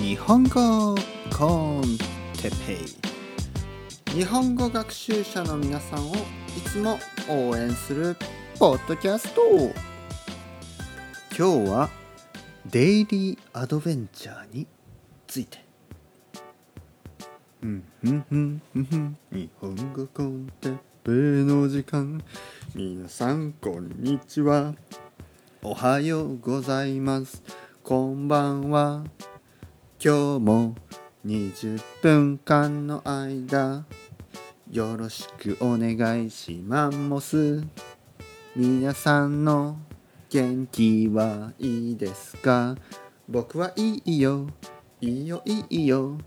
日本語コンテペイ。日本語学習者の皆さんをいつも応援するポッドキャスト。今日はデイリーアドベンチャーについて。うんふんふんふんふん。日本語コンテペイの時間。皆さんこんにちは。おはようございます。こんばんは。今日も20分間の間よろしくお願いします。皆さんの元気はいいですか？僕はいいよ。いいよいいよ。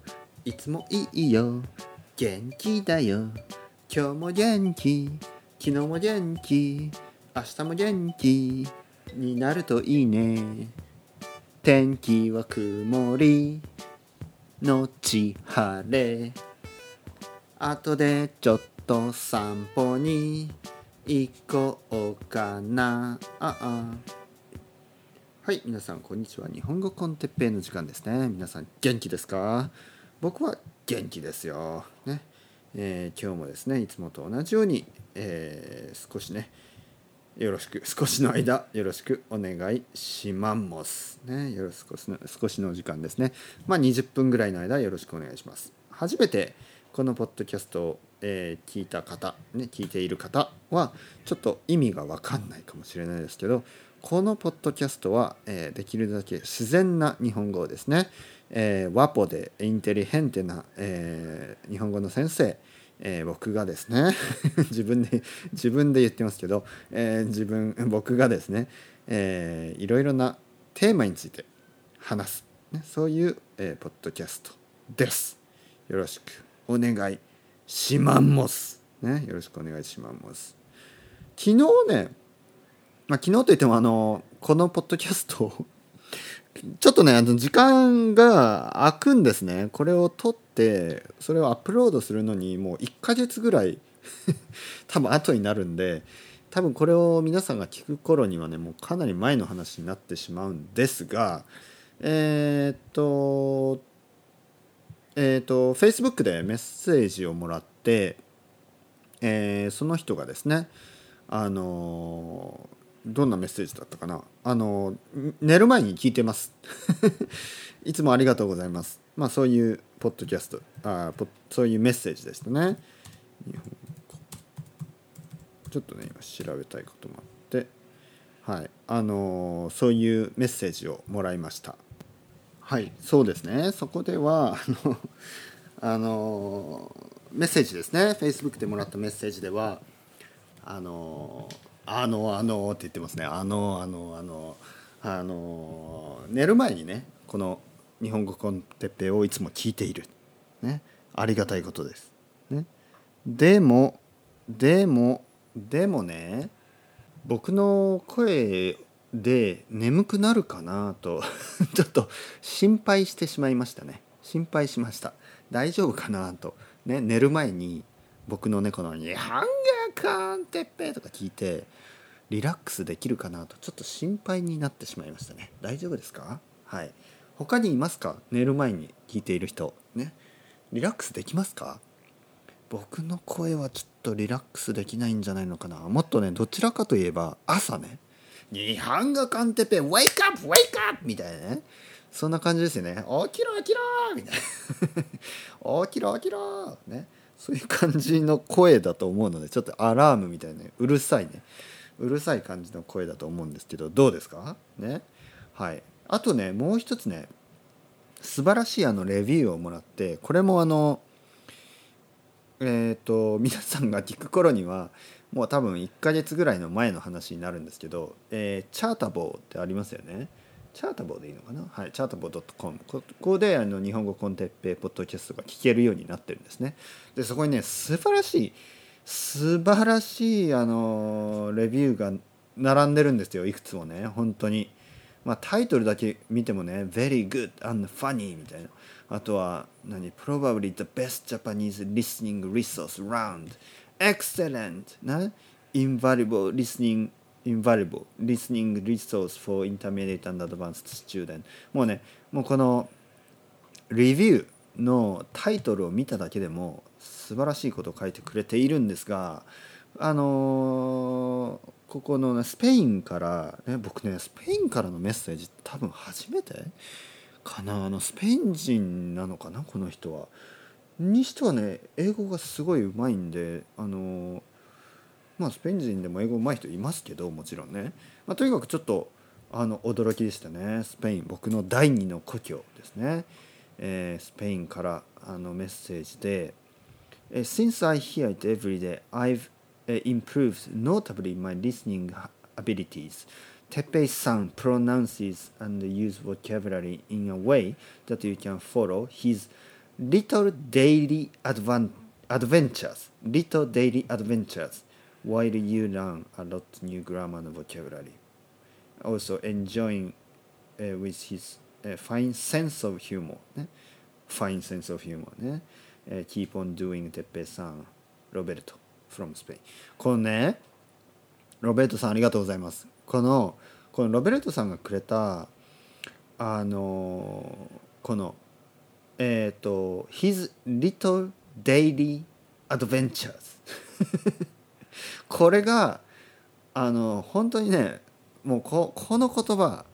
いつもいいよ。元気だよ。今日も元気。昨日も元気。明日も元気。になるといいね。天気は曇りのち晴れ。後でちょっと散歩に行こうかな。ああはい皆さんこんにちは。日本語コンテッペイの時間ですね。皆さん元気ですか？僕は元気ですよ。ね。えー、今日もですねいつもと同じように、えー、少しねよろしく。少しの間よろしくお願いしますね。よろしく少しの時間ですね。まあ20分ぐらいの間よろしくお願いします。初めてこのポッドキャストを、えー、聞いた方ね聞いている方はちょっと意味が分かんないかもしれないですけどこのポッドキャストは、えー、できるだけ自然な日本語ですね。えー、ワポでインテリヘンテな、えー、日本語の先生、えー、僕がですね 自分で自分で言ってますけど、えー、自分僕がですね、えー、いろいろなテーマについて話す、ね、そういう、えー、ポッドキャストです。よろしくお願いします。ね、よろしくお願いします。昨日ね、まあ、昨日といってもあのこのポッドキャストをちょっとね、あの時間が空くんですね。これを撮って、それをアップロードするのにもう1ヶ月ぐらい 多分後になるんで、多分これを皆さんが聞く頃にはね、もうかなり前の話になってしまうんですが、えー、っと、えー、っと、Facebook でメッセージをもらって、えー、その人がですね、あのどんなメッセージだったかな？あの寝る前に聞いてます。いつもありがとうございます。まあそういうポッドキャストあそういうメッセージでしたね。ちょっとね今調べたいこともあって。はい。あのそういうメッセージをもらいました。はい。そうですね。そこではあのあのメッセージですね。Facebook でもらったメッセージではあのあのあのって言ってますね。あのあのあのあの寝る前にねこの日本語コンテッペをいつも聞いている。ね。ありがたいことです。ね。でもでもでもね僕の声で眠くなるかなと ちょっと心配してしまいましたね。心配しました。大丈夫かなと。ね。寝る前に僕の猫の「日本語コンテッペ」とか聞いてリラックスできるかなとちょっと心配になってしまいましたね。大丈夫ですか？はい。他にいますか？寝る前に聞いている人。ね。リラックスできますか？僕の声はちょっとリラックスできないんじゃないのかな。もっとねどちらかといえば朝ね。日本語カンテペウェイクアップウェイクアップみたいなね。そんな感じですよね。起きろ起きろ!みたいな。起きろ起きろ!ね。そういう感じの声だと思うのでちょっとアラームみたいなうるさいね。うるさい感じの声だと思うんですけどどうですか？ね。はい。あとねもう一つね素晴らしいあのレビューをもらってこれもあのえっ、ー、と皆さんが聞く頃にはもう多分1ヶ月ぐらいの前の話になるんですけど、えー、チャータボーってありますよね。チャータボーでいいのかな？はい、チャータボー .com ここであの日本語コンテッペイポッドキャストが聞けるようになってるんですね。でそこにね素晴らしい素晴らしいあのレビューが並んでるんですよ。いくつもね。本当に。まあタイトルだけ見てもね「Very good and funny」みたいな。あとは何「Probably the best Japanese listening resource round」「Excellent」な「Invaluable listening invaluable listening resource for intermediate and advanced student. もうねもうこのレビューのタイトルを見ただけでも素晴らしいことを書いてくれているんですがあのーここのねスペインから、ね、僕ねスペインからのメッセージ多分初めてかな？あのスペイン人なのかな？この人は。にしてはね英語がすごいうまいんであのまあスペイン人でも英語うまい人いますけどもちろんね、まあ、とにかくちょっとあの驚きでしたねスペイン僕の第二の故郷ですね、えースペインからあのメッセージで「Since I hear it every day I've improved notably my listening abilities」Tepe san pronounces and use vocabulary in a way that you can follow his little daily adventures. little daily adventures, while you learn a lot new grammar and vocabulary. Also enjoying uh, with his uh, fine sense of humor. ね fine sense of humor ね。Uh, keep on doing Teppei-san, Roberto from Spain. このね、ロベルトさんありがとうございます。このこのロベルトさんがくれたあのこのえっ、と「His Little Daily Adventures」これがあの本当にねもうここの言葉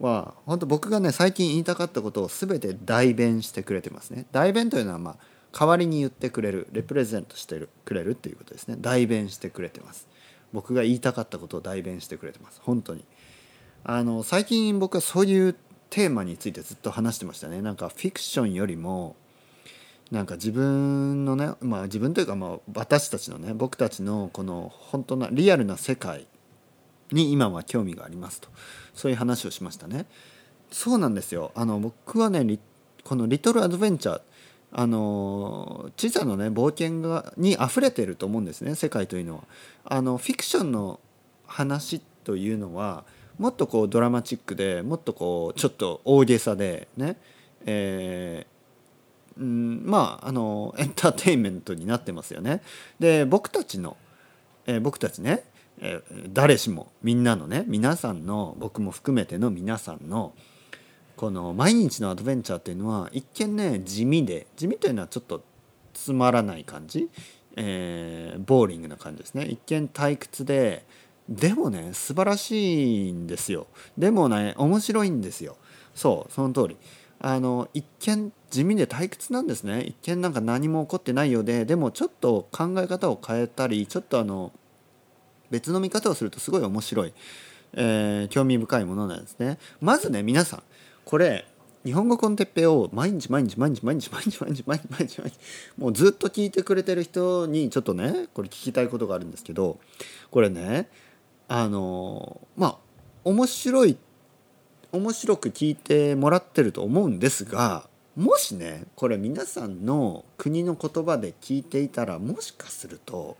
は本当僕がね最近言いたかったことを全て代弁してくれてますね。代弁というのはまあ代わりに言ってくれるレプレゼントしてるくれるっていうことですね。代弁してくれてます。僕が言いたかったことを代弁してくれてます。本当に。あの最近僕はそういうテーマについてずっと話してましたね。なんかフィクションよりもなんか自分のねまあ自分というかまあ私たちのね僕たちのこの本当なリアルな世界に今は興味がありますとそういう話をしましたね。そうなんですよあの僕はねこの「リトル・アドベンチャー」あの小さなね冒険がに溢れてると思うんですね世界というのは。あのフィクションの話というのはもっとこうドラマチックでもっとこうちょっと大げさでね、えーうん、まああの エンターテインメントになってますよね。で僕たちの、えー僕たちね、えー誰しもみんなのね皆さんの僕も含めての皆さんのこの毎日のアドベンチャーっていうのは一見ね地味で地味というのはちょっとつまらない感じ、えーボーリングな感じですね。一見退屈ででもね素晴らしいんですよ。でもね面白いんですよ。そうその通り。あの一見地味で退屈なんですね。一見なんか何も起こってないようででもちょっと考え方を変えたりちょっとあの別の見方をするとすごい面白い、えー興味深いものなんですね。まずね皆さんこれ日本語コンテッペを毎日毎日毎日毎日毎日毎日毎日毎日毎日もうずっと聞いてくれてる人にちょっとねこれ聞きたいことがあるんですけどこれねあのまあ面白い面白く聞いてもらってると思うんですがもしねこれ皆さんの国の言葉で聞いていたらもしかすると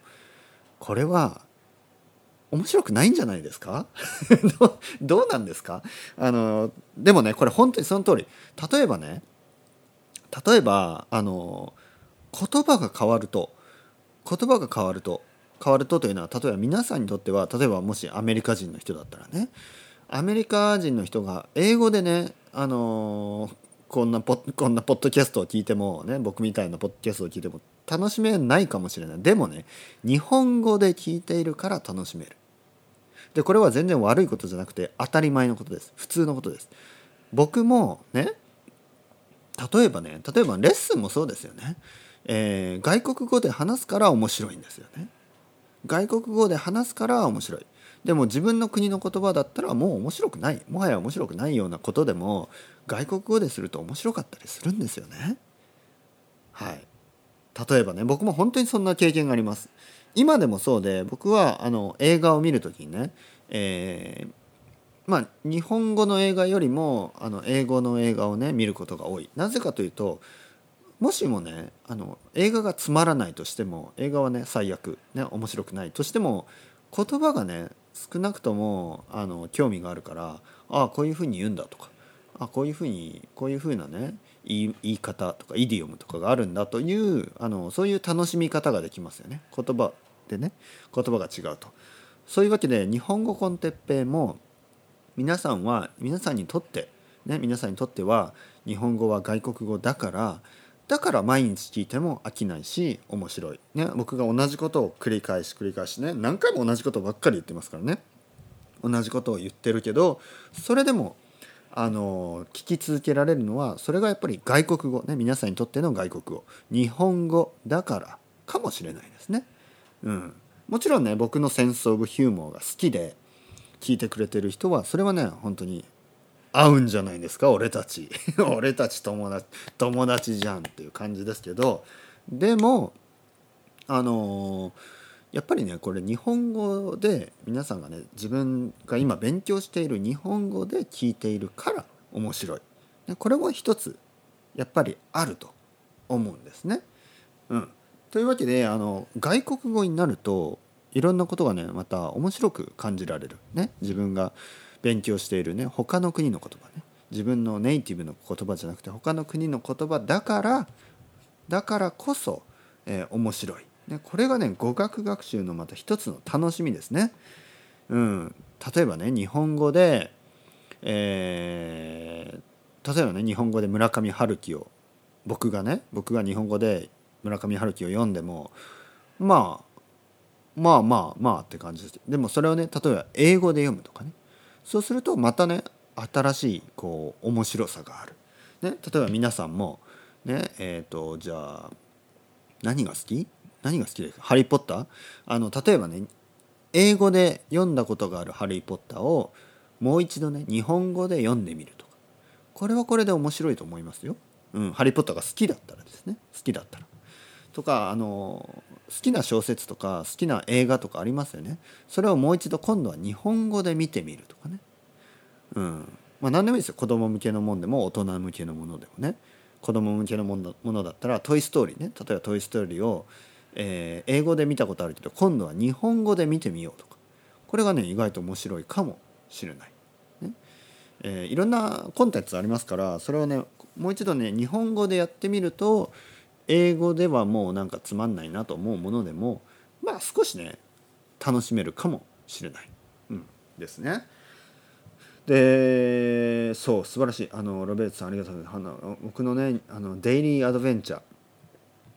これは面白くないんじゃないですか？どうなんですか？あのでもねこれ本当にその通り。例えばね例えばあの言葉が変わると言葉が変わると変わるとというのは例えば皆さんにとっては例えばもしアメリカ人の人だったらねアメリカ人の人が英語でねあのこんなポこんなポッドキャストを聞いてもね僕みたいなポッドキャストを聞いても楽しめないかもしれない。でもね日本語で聞いているから楽しめる。でこれは全然悪いことじゃなくて当たり前のことです。普通のことです。僕もね例えばね例えばレッスンもそうですよね、えー外国語で話すから面白いんですよね。外国語で話すから面白い。でも自分の国の言葉だったらもう面白くない。もはや面白くないようなことでも外国語ですると面白かったりするんですよね。はい。例えばね僕も本当にそんな経験があります。今でもそうで僕はあの映画を見る時にね、えーまあ日本語の映画よりもあの英語の映画をね見ることが多い。なぜかというともしもねあの映画がつまらないとしても映画はね最悪ね面白くないとしても言葉がね少なくともあの興味があるからああこういうふうに言うんだとかあこういうふうにこういうふうなね言い方とかイディオムとかがあるんだというあのそういう楽しみ方ができますよね言葉でね言葉が違うと。そういうわけで日本語コンテッペイも皆さんは皆さんにとってね皆さんにとっては日本語は外国語だからだから毎日聞いても飽きないし面白い、ね、僕が同じことを繰り返し繰り返しね何回も同じことばっかり言ってますからね。同じことを言ってるけどそれでもあの聞き続けられるのはそれがやっぱり外国語ね皆さんにとっての外国語。日本語だからかもしれないですね。うん、もちろんね僕のセンス・オブ・ヒューモアが好きで聞いてくれてる人はそれはね本当に合うんじゃないですか？俺たち。俺たち友達友達じゃんっていう感じですけど。でもあのやっぱりねこれ日本語で皆さんがね自分が今勉強している日本語で聞いているから面白い。これも一つやっぱりあると思うんですね。うん、というわけであの外国語になるといろんなことがねまた面白く感じられるね。自分が勉強しているね他の国の言葉ね。自分のネイティブの言葉じゃなくて他の国の言葉だからだからこそ、えー、面白い、ね、これがね語学学習のまた一つの楽しみですね。うん、例えばね日本語で、えー、例えばね日本語で村上春樹を僕がね僕が日本語で村上春樹を読んでもまあまあまあまあって感じです。でもそれをね例えば英語で読むとかね。そうするとまたね新しいこう面白さがある、ね、例えば皆さんもねえっ、ー、とじゃあ何が好き？何が好きですか？ハリー・ポッター？あの例えばね英語で読んだことがあるハリー・ポッターをもう一度ね日本語で読んでみるとか。これはこれで面白いと思いますよ。うん、ハリー・ポッターが好きだったらですね。好きだったら。とかあのきな小説とか好きな映画とかありますよね。それをもう一度今度は日本語で見てみるとかね。うん。まあ何でもいいですよ。子供向けのもんでも大人向けのものでもね。子供向けのものだったら「トイ・ストーリーね」例えば「トイ・ストーリーを」えー、英語で見たことあるけど今度は日本語で見てみようとか。これがね意外と面白いかもしれない。ね。えー、いろんなコンテンツありますからそれをねもう一度ね日本語でやってみると英語ではもうなんかつまんないなと思うものでもまあ少しね楽しめるかもしれない、うん、ですね。でそう素晴らしい。あのロベートさんありがとうございます。あの僕のねあのデイリーアドベンチャー。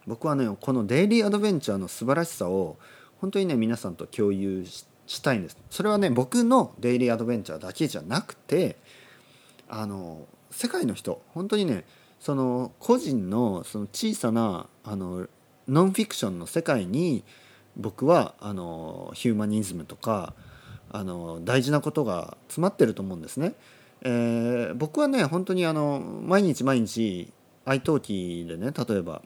僕はねこのデイリーアドベンチャーの素晴らしさを本当にね皆さんと共有したいんです。それはね僕のデイリーアドベンチャーだけじゃなくてあの世界の人本当にねその個人のその小さなあのノンフィクションの世界に僕はあのヒューマニズムとかあの大事なことが詰まってると思うんですね。えー、僕はね本当にあの毎日毎日愛登記でね例えば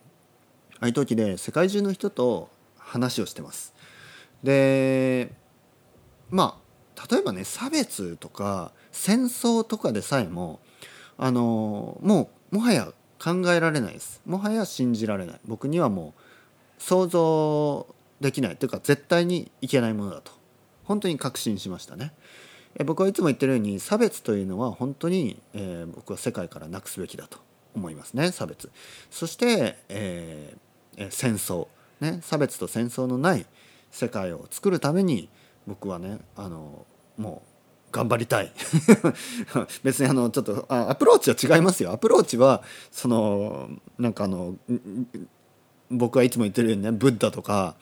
愛登記で世界中の人と話をしてます。でまあ例えばね差別とか戦争とかでさえもあのもうもはや考えられないです。もはや信じられない。僕にはもう想像できない。というか絶対にいけないものだと。本当に確信しましたね。僕はいつも言ってるように差別というのは本当に、えー、僕は世界からなくすべきだと。思いますね差別。そして、えー、戦争。ね差別と戦争のない世界を作るために僕はねあのもう頑張りたい。別にあのちょっとあアプローチは違いますよ。アプローチはそのなんかあの僕はいつも言ってるようにねブッダとか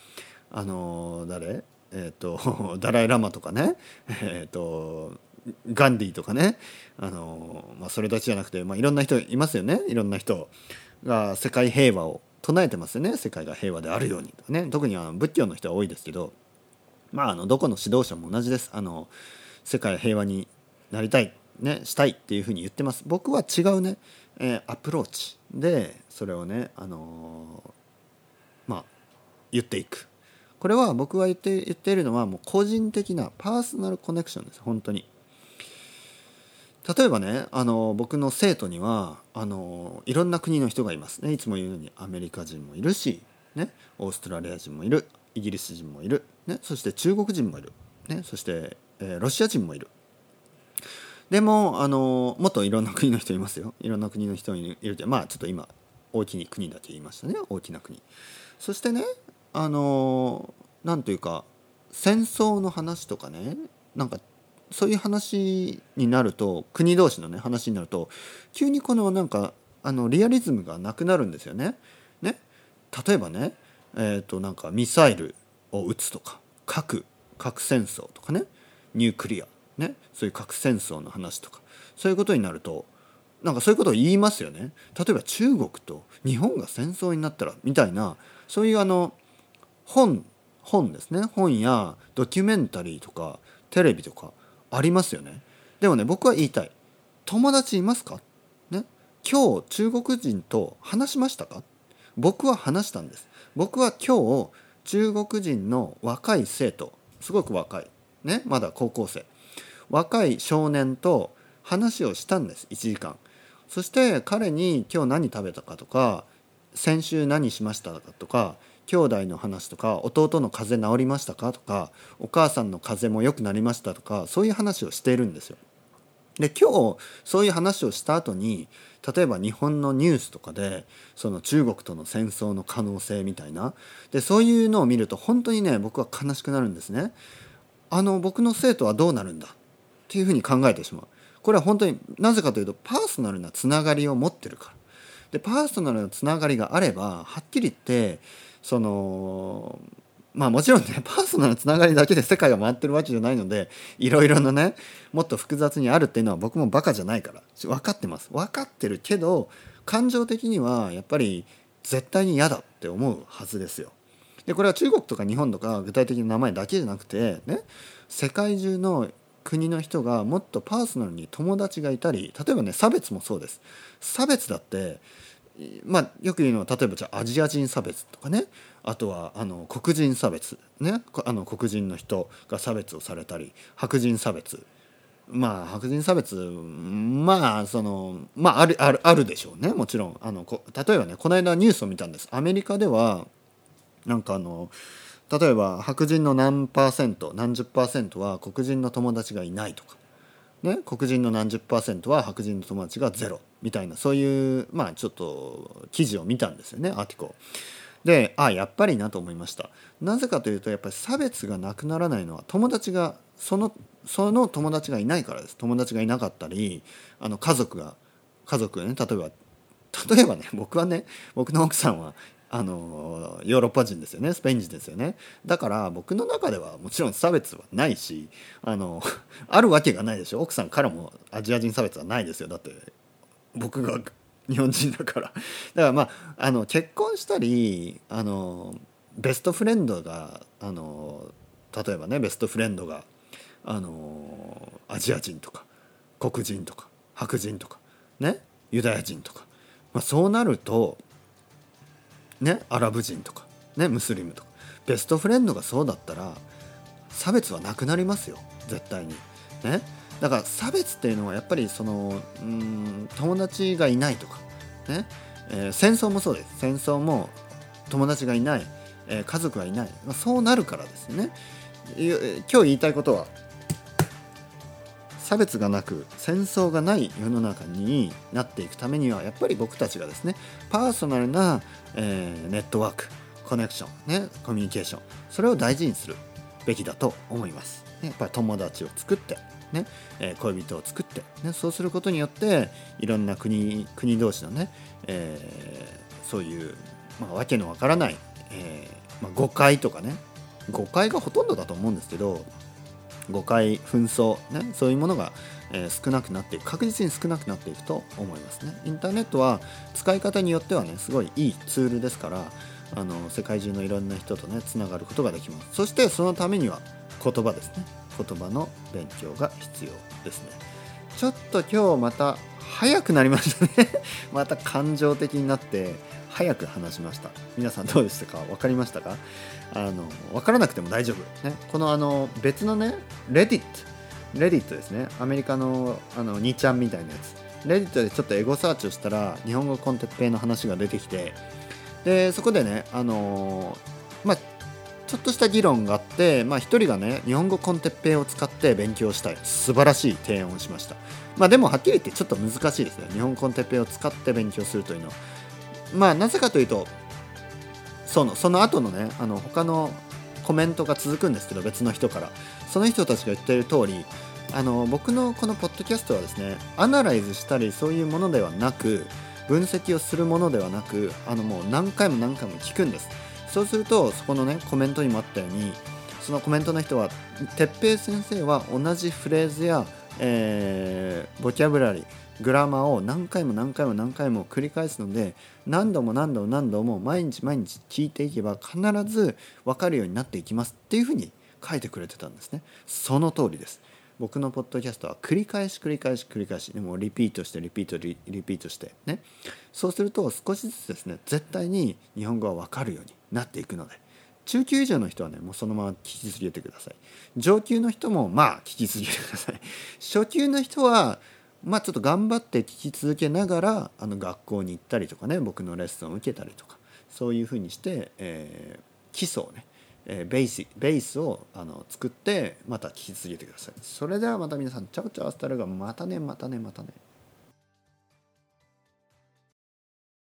あの誰？えっ、ー、とダライ・ラマとかね。えっ、ー、とガンディとかね。あの、まあ、それだけじゃなくて、まあ、いろんな人いますよね。いろんな人が世界平和を唱えてますよね。世界が平和であるようにとかね。特にあの仏教の人は多いですけど。まああのどこの指導者も同じです。あの世界平和になりたい、ね、したいっていうふうに言ってます。僕は違うね、えー、アプローチでそれをね、あのー、まあ言っていく。これは僕が言って言っているのはもう個人的なパーソナルコネクションです。本当に。例えばねあの僕の生徒にはあのいろんな国の人がいますね。いつも言うようにアメリカ人もいるし、ね、オーストラリア人もいるイギリス人もいる、ね、そして中国人もいる、ね、そしてえー、ロシア人もいる。でもあのもっといろんな国の人いますよ。いろんな国の人いるけどまあちょっと今大きい国だけ言いましたね。大きな国。そしてねあのなんというか戦争の話とかねなんかそういう話になると国同士のね話になると急にこのなんかあのリアリズムがなくなるんですよね。ね。例えばねえー、となんかミサイルを撃つとか核核戦争とかね。ニュークリア、ね、そういう核戦争の話とか。そういうことになるとなんかそういうことを言いますよね。例えば中国と日本が戦争になったらみたいなそういうあの本本ですね。本やドキュメンタリーとかテレビとかありますよね。でもね僕は言いたい。友達いますか？ね。今日中国人と話しましたか？僕は話したんです。僕は今日中国人の若い生徒すごく若い。ねまだ高校生若い少年と話をしたんです1時間そして彼に今日何食べたかとか先週何しましたかとか兄弟の話とか弟の風邪治りましたかとかお母さんの風邪も良くなりましたとかそういう話をしているんですよ。で今日そういう話をした後に例えば日本のニュースとかでその中国との戦争の可能性みたいなでそういうのを見ると本当にね僕は悲しくなるんですね。あの僕の生徒はどうなるんだ？っていうふうに考えてしまう。これは本当になぜかというとパーソナルなつながりを持ってるから。でパーソナルなつながりがあればはっきり言ってそのまあもちろんね パーソナルなつながりだけで世界が回ってるわけじゃないのでいろいろなねもっと複雑にあるっていうのは僕もバカじゃないから分かってます分かってるけど感情的にはやっぱり絶対に嫌だって思うはずですよ。でこれは中国とか日本とか具体的な名前だけじゃなくてね世界中の国の人がもっとパーソナルに友達がいたり例えばね差別もそうです。差別だってまあ、よく言うのは例えばじゃアジア人差別とかね。あとはあの黒人差別。ね。あの黒人の人が差別をされたり白人差別。まあ白人差別まあそのまああるあるあるでしょうね。もちろんあのこ例えばねこの間ニュースを見たんです。アメリカではなんかあの例えば白人の何パーセント何十パーセントは黒人の友達がいないとか。ね、黒人の何十パーセントは白人の友達がゼロ。みたいなそういうまあちょっと記事を見たんですよねアーティコであやっぱりなと思いました。なぜかというとやっぱり差別がなくならないのは友達がそのその友達がいないからです。友達がいなかったりあの家族が家族ね例えば例えばね僕はね僕の奥さんはあのヨーロッパ人ですよね。スペイン人ですよね。だから僕の中ではもちろん差別はないしあの あるわけがないでしょ。奥さんからもアジア人差別はないですよ。だって僕が日本人だから。だからまああの結婚したりあのベストフレンドがあの例えばねベストフレンドがあのアジア人とか黒人とか白人とかねユダヤ人とか、まあ、そうなるとねアラブ人とかねムスリムとかベストフレンドがそうだったら差別はなくなりますよ絶対に。ねだから差別っていうのはやっぱりそのうん友達がいないとかね、えー、戦争もそうです。戦争も友達がいない、えー、家族がいない、まあ、そうなるからですね。今日言いたいことは差別がなく戦争がない世の中になっていくためにはやっぱり僕たちがですねパーソナルな、えー、ネットワークコネクション、ね、コミュニケーションそれを大事にするべきだと思います。ねやっぱり友達を作ってねえー、恋人を作って、ね、そうすることによっていろんな国国同士のね、えー、そういう、まあ、わけのわからない、えーまあ、誤解とかね誤解がほとんどだと思うんですけど誤解紛争、ね、そういうものが、えー、少なくなっていく確実に少なくなっていくと思いますね。インターネットは使い方によってはねすごいいいツールですからあの世界中のいろんな人とねつながることができます。そしてそのためには言葉ですね。言葉の勉強が必要ですね。ちょっと今日また早くなりましたね。また感情的になって早く話しました。皆さんどうでしたか？分かりましたか？あの分からなくても大丈夫、ね、このあの別のねレディットレディットですね。アメリカのあの2ちゃんみたいなやつ。レディットでちょっとエゴサーチをしたら日本語コンテッペイの話が出てきてでそこでねあのまあちょっとした議論があって、まあ、1人がね日本語コンテッペイを使って勉強したい。素晴らしい提案をしました。まあでもはっきり言ってちょっと難しいですね。日本コンテッペイを使って勉強するというのは。まあなぜかというとそのその後のねあの他のコメントが続くんですけど別の人から。その人たちが言ってる通りあの僕のこのポッドキャストはですねアナライズしたりそういうものではなく分析をするものではなくあのもう何回も何回も聞くんです。そうするとそこのねコメントにもあったようにそのコメントの人は哲平先生は同じフレーズや、えー、ボキャブラリーグラマーを何回も何回も何回も繰り返すので何度も何度も何度も毎日毎日聞いていけば必ず分かるようになっていきますっていうふうに書いてくれてたんですね。その通りです。僕のポッドキャストは繰り返し繰り返し繰り返しでもリピートしてリピートリピートしてね。そうすると少しずつですね絶対に日本語は分かるようになっていくので。中級以上の人はねもうそのまま聞き続けてください。上級の人もまあ聞き続けてください。初級の人はまあちょっと頑張って聞き続けながらあの学校に行ったりとかね僕のレッスンを受けたりとかそういうふうにして、えー、基礎をね、えー、ベースベースをあの作ってまた聞き続けてください。それではまた皆さんチャオチャオスタルがまたねまたねまたね。